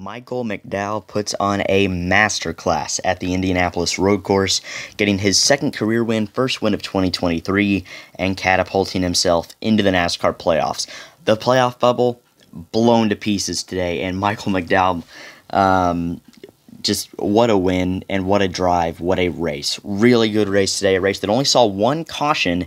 Michael McDowell puts on a masterclass at the Indianapolis Road Course, getting his second career win, first win of 2023, and catapulting himself into the NASCAR playoffs. The playoff bubble blown to pieces today, and Michael McDowell, um, just what a win and what a drive, what a race. Really good race today, a race that only saw one caution,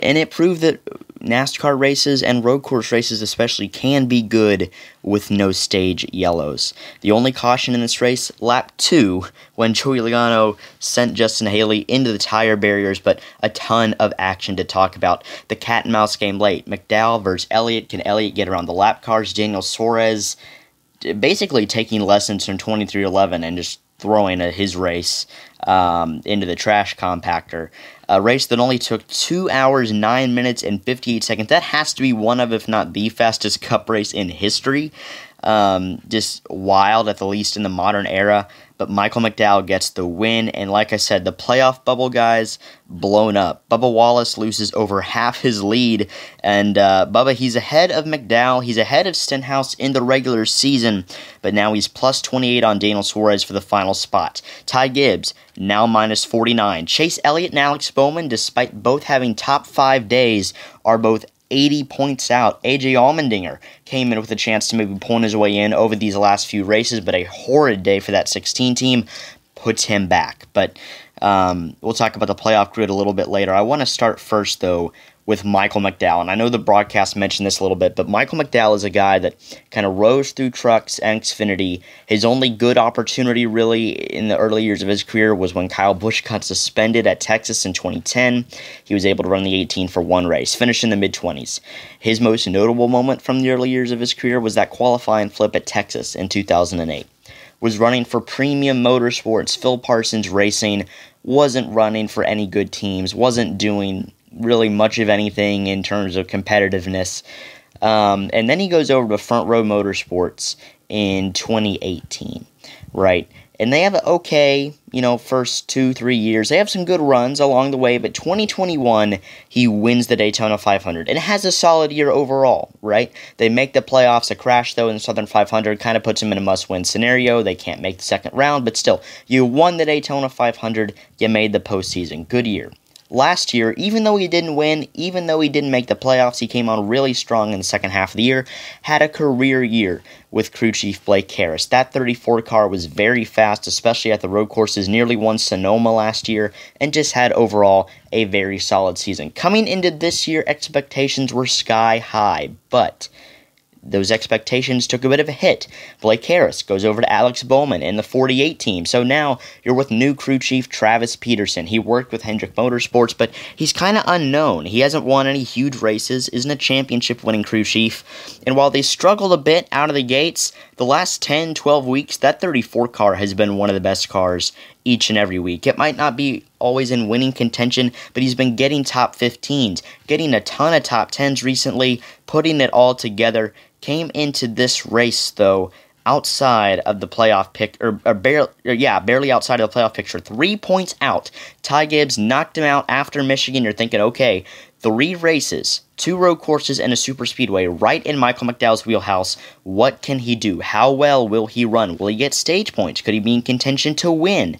and it proved that NASCAR races and road course races, especially, can be good with no stage yellows. The only caution in this race, lap two, when Joey Logano sent Justin Haley into the tire barriers, but a ton of action to talk about. The cat and mouse game late. McDowell versus Elliott. Can Elliott get around the lap cars? Daniel Suarez basically taking lessons from 2311 and just throwing a, his race um, into the trash compactor. A race that only took 2 hours, 9 minutes, and 58 seconds. That has to be one of, if not the fastest cup race in history. Um, just wild, at the least in the modern era but Michael McDowell gets the win. And like I said, the playoff bubble guys blown up. Bubba Wallace loses over half his lead, and uh, Bubba he's ahead of McDowell. He's ahead of Stenhouse in the regular season, but now he's plus 28 on Daniel Suarez for the final spot. Ty Gibbs now minus 49. Chase Elliott and Alex Bowman, despite both having top five days, are both 80 points out. AJ Allmendinger came in with a chance to maybe point his way in over these last few races, but a horrid day for that 16 team puts him back. But um, we'll talk about the playoff grid a little bit later. I want to start first, though, with Michael McDowell. And I know the broadcast mentioned this a little bit, but Michael McDowell is a guy that kind of rose through trucks and Xfinity. His only good opportunity, really, in the early years of his career was when Kyle Busch got suspended at Texas in 2010. He was able to run the 18 for one race, finish in the mid 20s. His most notable moment from the early years of his career was that qualifying flip at Texas in 2008. Was running for Premium Motorsports, Phil Parsons Racing, wasn't running for any good teams, wasn't doing really much of anything in terms of competitiveness. Um, and then he goes over to Front Row Motorsports in 2018, right? And they have an okay, you know, first two, three years. They have some good runs along the way, but 2021, he wins the Daytona 500 and has a solid year overall, right? They make the playoffs. A crash, though, in the Southern 500 kind of puts them in a must win scenario. They can't make the second round, but still, you won the Daytona 500, you made the postseason. Good year last year, even though he didn't win, even though he didn't make the playoffs, he came on really strong in the second half of the year, had a career year with crew chief Blake Harris. That 34 car was very fast, especially at the road courses, nearly won Sonoma last year, and just had overall a very solid season. Coming into this year, expectations were sky high, but those expectations took a bit of a hit. Blake Harris goes over to Alex Bowman in the 48 team. So now you're with new crew chief Travis Peterson. He worked with Hendrick Motorsports, but he's kind of unknown. He hasn't won any huge races, isn't a championship winning crew chief. And while they struggled a bit out of the gates, the last 10, 12 weeks, that 34 car has been one of the best cars each and every week. It might not be always in winning contention, but he's been getting top 15s, getting a ton of top 10s recently, putting it all together. Came into this race though outside of the playoff pick, or, or barely, or yeah, barely outside of the playoff picture. Three points out. Ty Gibbs knocked him out after Michigan. You're thinking, okay, three races, two road courses, and a super speedway right in Michael McDowell's wheelhouse. What can he do? How well will he run? Will he get stage points? Could he be in contention to win?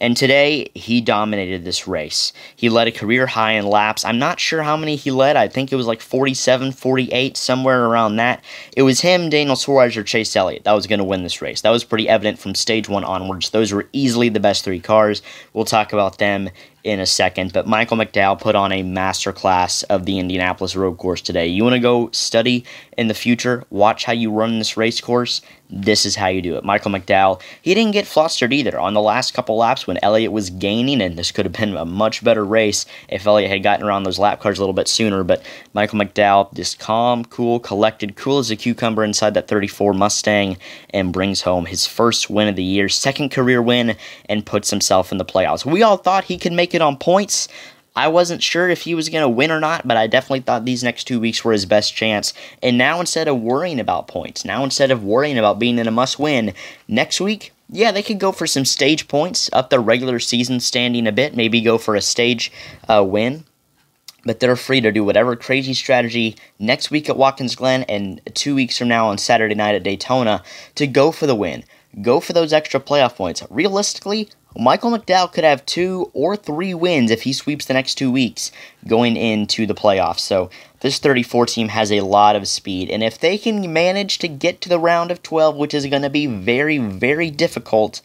And today, he dominated this race. He led a career high in laps. I'm not sure how many he led. I think it was like 47, 48, somewhere around that. It was him, Daniel Suarez, or Chase Elliott that was going to win this race. That was pretty evident from stage one onwards. Those were easily the best three cars. We'll talk about them in a second, but Michael McDowell put on a masterclass of the Indianapolis road course today. You want to go study in the future, watch how you run this race course? This is how you do it. Michael McDowell, he didn't get flustered either on the last couple laps when Elliott was gaining, and this could have been a much better race if Elliott had gotten around those lap cars a little bit sooner. But Michael McDowell, just calm, cool, collected, cool as a cucumber inside that 34 Mustang, and brings home his first win of the year, second career win, and puts himself in the playoffs. We all thought he could make it on points. I wasn't sure if he was going to win or not, but I definitely thought these next two weeks were his best chance. And now, instead of worrying about points, now instead of worrying about being in a must win, next week, yeah, they could go for some stage points, up their regular season standing a bit, maybe go for a stage uh, win. but they're free to do whatever crazy strategy next week at Watkins Glen and two weeks from now on Saturday night at Daytona to go for the win. Go for those extra playoff points. Realistically, Michael McDowell could have two or three wins if he sweeps the next two weeks going into the playoffs. So this 34 team has a lot of speed. And if they can manage to get to the round of 12, which is going to be very, very difficult,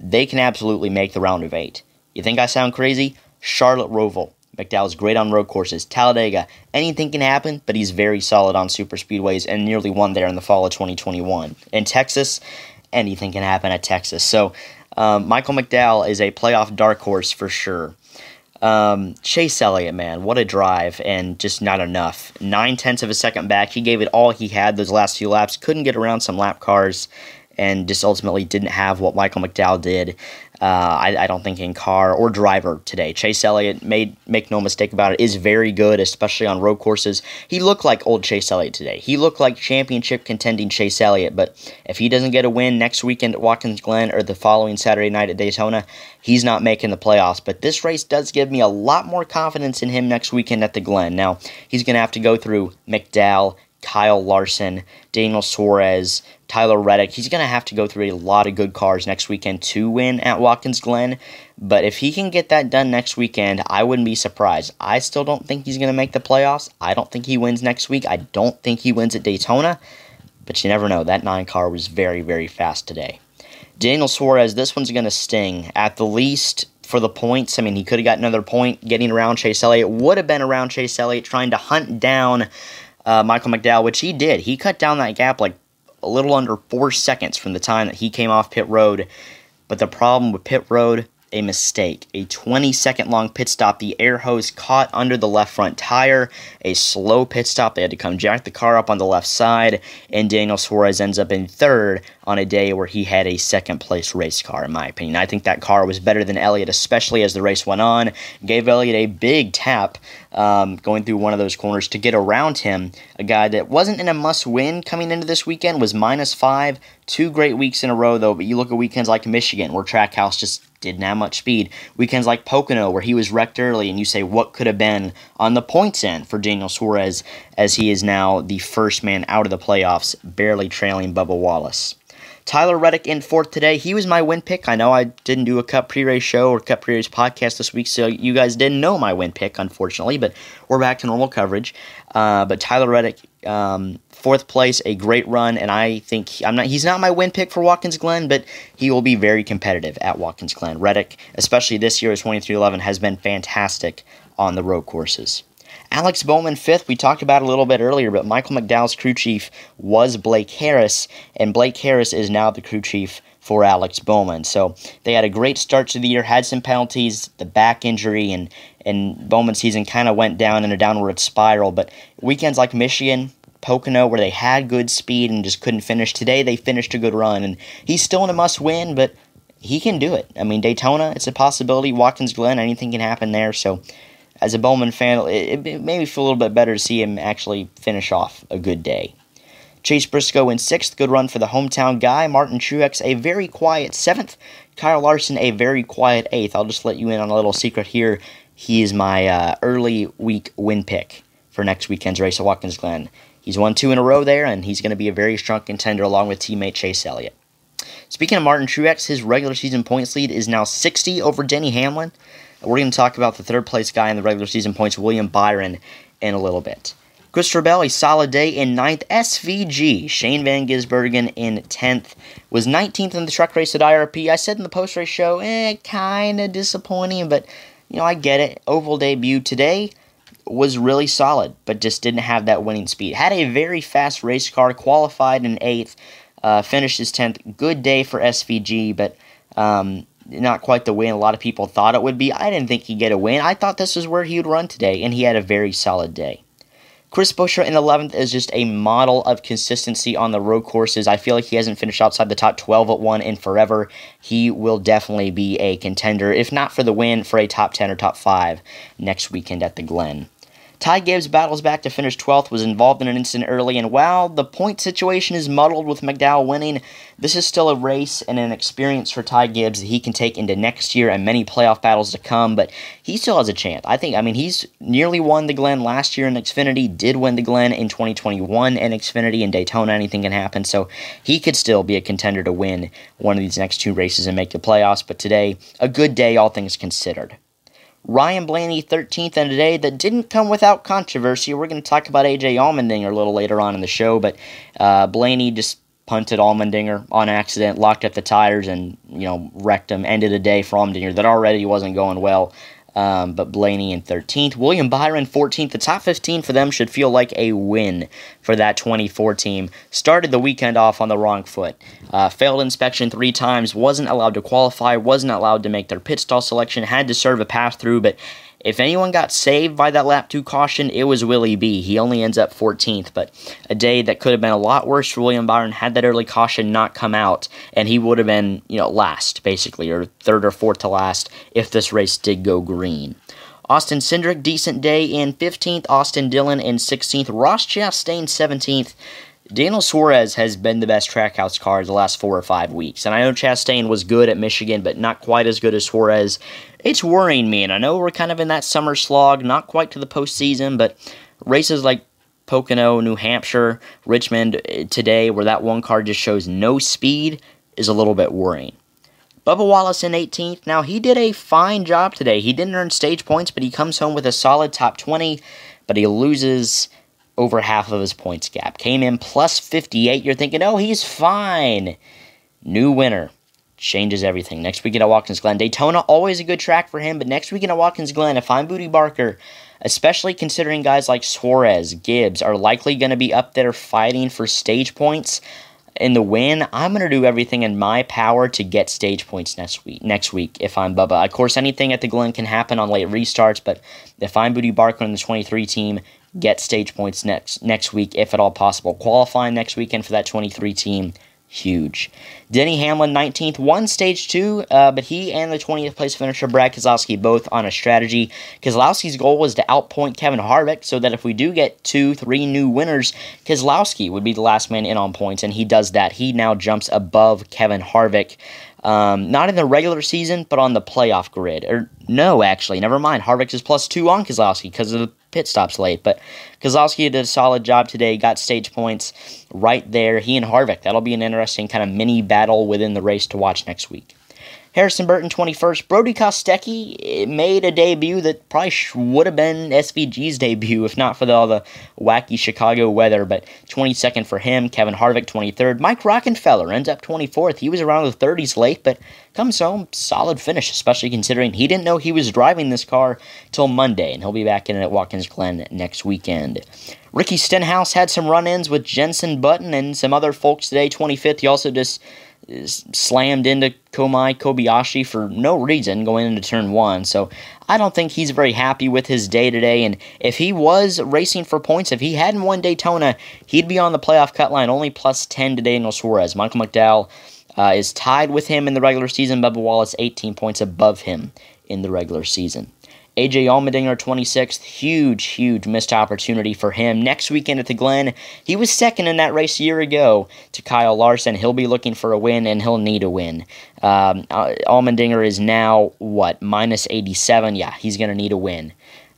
they can absolutely make the round of eight. You think I sound crazy? Charlotte Roval. McDowell's great on road courses. Talladega, anything can happen, but he's very solid on super speedways and nearly won there in the fall of 2021. In Texas, anything can happen at Texas. So um, Michael McDowell is a playoff dark horse for sure. Um, Chase Elliott, man, what a drive, and just not enough. Nine tenths of a second back. He gave it all he had those last few laps. Couldn't get around some lap cars, and just ultimately didn't have what Michael McDowell did. Uh, I, I, don't think in car or driver today. Chase Elliott made make no mistake about it is very good, especially on road courses. He looked like old Chase Elliott today. He looked like championship contending Chase Elliott. But if he doesn't get a win next weekend at Watkins Glen or the following Saturday night at Daytona, he's not making the playoffs. But this race does give me a lot more confidence in him next weekend at the Glen. Now he's going to have to go through McDowell, Kyle Larson, Daniel Suarez, Tyler Reddick. He's going to have to go through a lot of good cars next weekend to win at Watkins Glen. But if he can get that done next weekend, I wouldn't be surprised. I still don't think he's going to make the playoffs. I don't think he wins next week. I don't think he wins at Daytona. But you never know. That 9 car was very, very fast today. Daniel Suarez, this one's going to sting. At the least, for the points. I mean, he could have got another point getting around Chase Elliott. Would have been around Chase Elliott trying to hunt down uh, Michael McDowell, which he did. He cut down that gap like a little under four seconds from the time that he came off pit road. But the problem with pit road a mistake. A 20 second long pit stop. The air hose caught under the left front tire. A slow pit stop. They had to come jack the car up on the left side. And Daniel Suarez ends up in third on a day where he had a second place race car, in my opinion. I think that car was better than Elliott, especially as the race went on. Gave Elliott a big tap um, going through one of those corners to get around him. A guy that wasn't in a must win coming into this weekend was minus five. Two great weeks in a row, though. But you look at weekends like Michigan, where Trackhouse just didn't have much speed. Weekends like Pocono, where he was wrecked early, and you say, what could have been on the points end for Daniel Suarez, as he is now the first man out of the playoffs, barely trailing Bubba Wallace. Tyler Reddick in fourth today. He was my win pick. I know I didn't do a Cup pre-race show or Cup pre-race podcast this week, so you guys didn't know my win pick, unfortunately. But we're back to normal coverage. Uh, but Tyler Reddick, um, fourth place, a great run, and I think I'm not. He's not my win pick for Watkins Glen, but he will be very competitive at Watkins Glen. Reddick, especially this year as 2311, has been fantastic on the road courses. Alex Bowman fifth, we talked about a little bit earlier, but Michael McDowell's crew chief was Blake Harris, and Blake Harris is now the crew chief for Alex Bowman. So they had a great start to the year, had some penalties, the back injury, and and Bowman's season kind of went down in a downward spiral. But weekends like Michigan, Pocono, where they had good speed and just couldn't finish. Today they finished a good run, and he's still in a must win, but he can do it. I mean, Daytona, it's a possibility. Watkins Glen, anything can happen there. So as a Bowman fan, it, it made me feel a little bit better to see him actually finish off a good day. Chase Briscoe in sixth, good run for the hometown guy. Martin Truex, a very quiet seventh. Kyle Larson, a very quiet eighth. I'll just let you in on a little secret here. He is my uh, early week win pick for next weekend's race at Watkins Glen. He's won two in a row there, and he's going to be a very strong contender along with teammate Chase Elliott. Speaking of Martin Truex, his regular season points lead is now 60 over Denny Hamlin. We're going to talk about the third place guy in the regular season points, William Byron, in a little bit. Christopher Bell, a solid day in ninth. SVG, Shane Van Gisbergen in 10th. Was 19th in the truck race at IRP. I said in the post race show, eh, kind of disappointing, but, you know, I get it. Oval debut today was really solid, but just didn't have that winning speed. Had a very fast race car, qualified in 8th, uh, finished his 10th. Good day for SVG, but um, not quite the win a lot of people thought it would be. I didn't think he'd get a win. I thought this was where he would run today, and he had a very solid day. Chris Buescher in 11th is just a model of consistency on the road courses. I feel like he hasn't finished outside the top 12 at one in forever. He will definitely be a contender, if not for the win, for a top 10 or top 5 next weekend at the Glen. Ty Gibbs battles back to finish 12th, was involved in an incident early, and while the point situation is muddled with McDowell winning, this is still a race and an experience for Ty Gibbs that he can take into next year and many playoff battles to come, but he still has a chance. I think, I mean, he's nearly won the Glen last year in Xfinity, did win the Glen in 2021 in Xfinity, in Daytona, anything can happen, so he could still be a contender to win one of these next two races and make the playoffs, but today, a good day, all things considered. Ryan Blaney 13th and a day that didn't come without controversy. We're going to talk about AJ Allmendinger a little later on in the show, but uh, Blaney just punted Allmendinger on accident, locked up the tires, and you know wrecked him. Ended a day for Allmendinger that already wasn't going well. Um, but Blaney in 13th. William Byron 14th. The top 15 for them should feel like a win for that 24 team. Started the weekend off on the wrong foot. Uh, failed inspection three times, wasn't allowed to qualify, wasn't allowed to make their pit stall selection, had to serve a pass through, but if anyone got saved by that lap 2 caution, it was Willie B. He only ends up 14th, but a day that could have been a lot worse for William Byron had that early caution not come out, and he would have been, you know, last, basically, or third or fourth to last if this race did go green. Austin Cindric, decent day in 15th. Austin Dillon in 16th. Ross Chastain, 17th. Daniel Suarez has been the best trackhouse car the last four or five weeks. And I know Chastain was good at Michigan, but not quite as good as Suarez. It's worrying me, and I know we're kind of in that summer slog, not quite to the postseason, but races like Pocono, New Hampshire, Richmond eh, today, where that one car just shows no speed, is a little bit worrying. Bubba Wallace in 18th. Now, he did a fine job today. He didn't earn stage points, but he comes home with a solid top 20, but he loses over half of his points gap. Came in plus 58. You're thinking, oh, he's fine. New winner. Changes everything. Next weekend at Watkins Glen. Daytona, always a good track for him, but next weekend at Watkins Glen, if I'm Bootie Barker, especially considering guys like Suarez, Gibbs are likely going to be up there fighting for stage points in the win, I'm going to do everything in my power to get stage points next week. Next week, if I'm Bubba, of course, anything at the Glen can happen on late restarts. But if I'm Bootie Barker in the 23 team, get stage points next next week if at all possible. Qualifying next weekend for that 23 team, huge. Denny Hamlin 19th, won stage two, uh, but he and the 20th place finisher Brad Keselowski both on a strategy. Keselowski's goal was to outpoint Kevin Harvick so that if we do get two, three new winners, Keselowski would be the last man in on points, and he does that. He now jumps above Kevin Harvick. Um, not in the regular season, but on the playoff grid. Or no, actually, never mind. Harvick is plus two on Keselowski because of the pit stops late. But Keselowski did a solid job today. Got stage points right there. He and Harvick. That'll be an interesting kind of mini battle within the race to watch next week. Harrison Burton 21st. Brodie Kostecki made a debut that probably would have been SVG's debut if not for the, all the wacky Chicago weather, but 22nd for him. Kevin Harvick 23rd. Mike Rockenfeller ends up 24th. He was around the 30s late, but comes home solid finish, especially considering he didn't know he was driving this car till Monday, and he'll be back in it at Watkins Glen next weekend. Ricky Stenhouse had some run ins with Jenson Button and some other folks today, 25th. He also just slammed into Kamui Kobayashi for no reason going into turn one. So I don't think he's very happy with his day today. And if he was racing for points, if he hadn't won Daytona, he'd be on the playoff cut line, only plus 10 to Daniel Suarez. Michael McDowell uh, is tied with him in the regular season. Bubba Wallace 18 points above him in the regular season. AJ Allmendinger, 26th. Huge, huge missed opportunity for him. Next weekend at the Glen, he was second in that race a year ago to Kyle Larson. He'll be looking for a win, and he'll need a win. Um, uh, Allmendinger is now, what, minus 87? Yeah, he's going to need a win.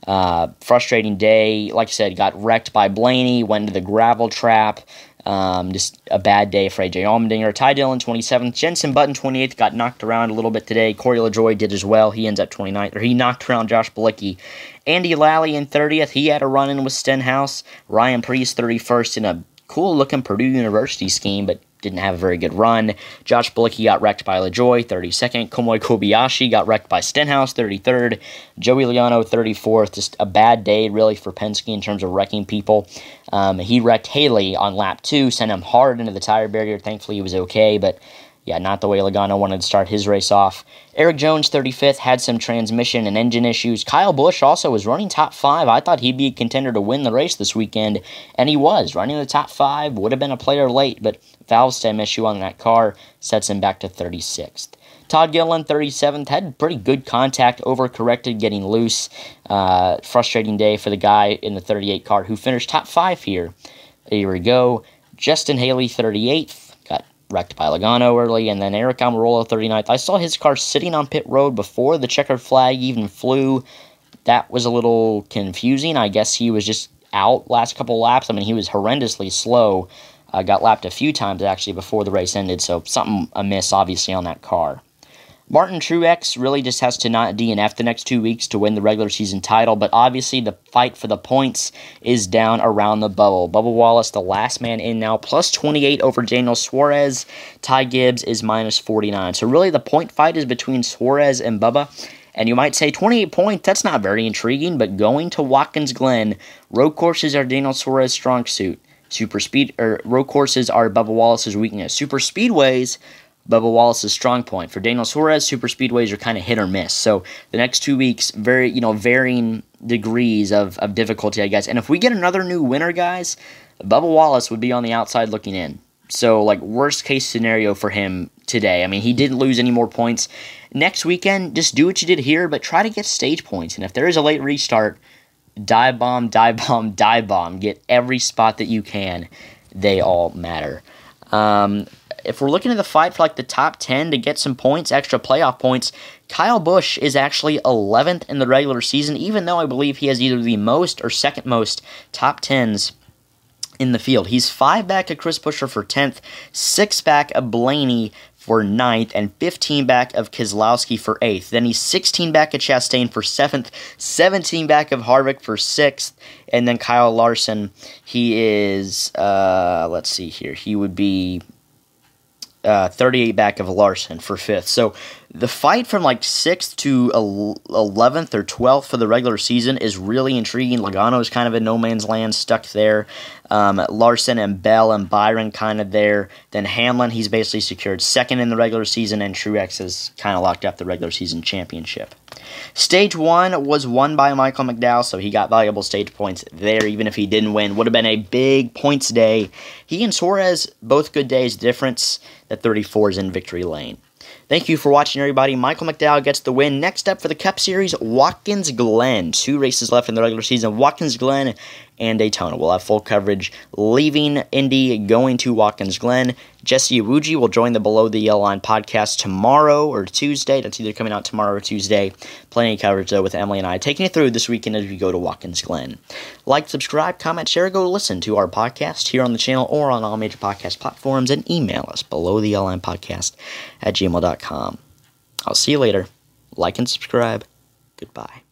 Uh, frustrating day. Like I said, got wrecked by Blaney, went into the gravel trap. Um, just a bad day for AJ Allmendinger. Ty Dillon, 27th. Jenson Button, 28th. Got knocked around a little bit today. Corey LaJoie did as well. He ends up 29th. Or he knocked around Josh Bilicki. Andy Lally in 30th. He had a run in with Stenhouse. Ryan Preece, 31st in a cool looking Purdue University scheme, but didn't have a very good run. Josh Bilicki got wrecked by LaJoie, 32nd. Kamui Kobayashi got wrecked by Stenhouse, 33rd. Joey Logano, 34th. Just a bad day, really, for Penske in terms of wrecking people. Um, he wrecked Haley on lap two, sent him hard into the tire barrier. Thankfully, he was okay, but yeah, not the way Logano wanted to start his race off. Erik Jones, 35th, had some transmission and engine issues. Kyle Busch also was running top five. I thought he'd be a contender to win the race this weekend, and he was running the top five. Would have been a player late, but valve stem issue on that car sets him back to 36th. Todd Gilliland, 37th, had pretty good contact, overcorrected, getting loose. Uh, frustrating day for the guy in the 38 car who finished top five here. Here we go. Justin Haley, 38th, got wrecked by Logano early, and then Aric Almirola, 39th. I saw his car sitting on pit road before the checkered flag even flew. That was a little confusing. I guess he was just out last couple laps. I mean, he was horrendously slow. Uh, got lapped a few times actually before the race ended, so something amiss obviously on that car. Martin Truex really just has to not DNF the next two weeks to win the regular season title, but obviously the fight for the points is down around the bubble. Bubba Wallace, the last man in now, plus 28 over Daniel Suarez. Ty Gibbs is minus 49. So really the point fight is between Suarez and Bubba. And you might say 28 points, that's not very intriguing, but going to Watkins Glen, road courses are Daniel Suarez' strong suit. Super speed or road courses are Bubba Wallace's weakness. Super speedways Bubba Wallace's strong point. For Daniel Suarez, super speedways are kind of hit or miss. So the next two weeks, very you know varying degrees of, of difficulty, I guess. And if we get another new winner, guys, Bubba Wallace would be on the outside looking in. So like worst case scenario for him today. I mean, he didn't lose any more points. Next weekend, just do what you did here, but try to get stage points. And if there is a late restart, dive bomb, dive bomb, dive bomb. Get every spot that you can. They all matter. Um, if we're looking at the fight for like the top 10 to get some points, extra playoff points, Kyle Busch is actually 11th in the regular season, even though I believe he has either the most or second most top 10s in the field. He's five back of Chris Buescher for 10th, six back of Blaney for 9th, and 15 back of Keselowski for 8th. Then he's 16 back of Chastain for 7th, 17 back of Harvick for 6th, and then Kyle Larson, he is, uh, let's see here, he would be uh, 38 back of Larson for fifth. So the fight from like sixth to 11th or 12th for the regular season is really intriguing. Logano is kind of in no man's land, stuck there. Um, Larson and Bell and Byron kind of there. Then Hamlin, he's basically secured second in the regular season, and Truex has kind of locked up the regular season championship. Stage one was won by Michael McDowell, so he got valuable stage points there, even if he didn't win. Would have been a big points day. He and Suarez, both good days. Difference that 34 is in victory lane. Thank you for watching, everybody. Michael McDowell gets the win. Next up for the Cup Series, Watkins Glen. Two races left in the regular season. Watkins Glen and Daytona. We'll have full coverage leaving Indy, going to Watkins Glen. Jesse Iwuji will join the Below the Yellow Line podcast tomorrow or Tuesday. That's either coming out tomorrow or Tuesday. Plenty of coverage, though, with Emily and I taking you through this weekend as we go to Watkins Glen. Like, subscribe, comment, share, go listen to our podcast here on the channel or on all major podcast platforms and email us below the Yellow Line podcast at gmail.com. I'll see you later. Like and subscribe. Goodbye.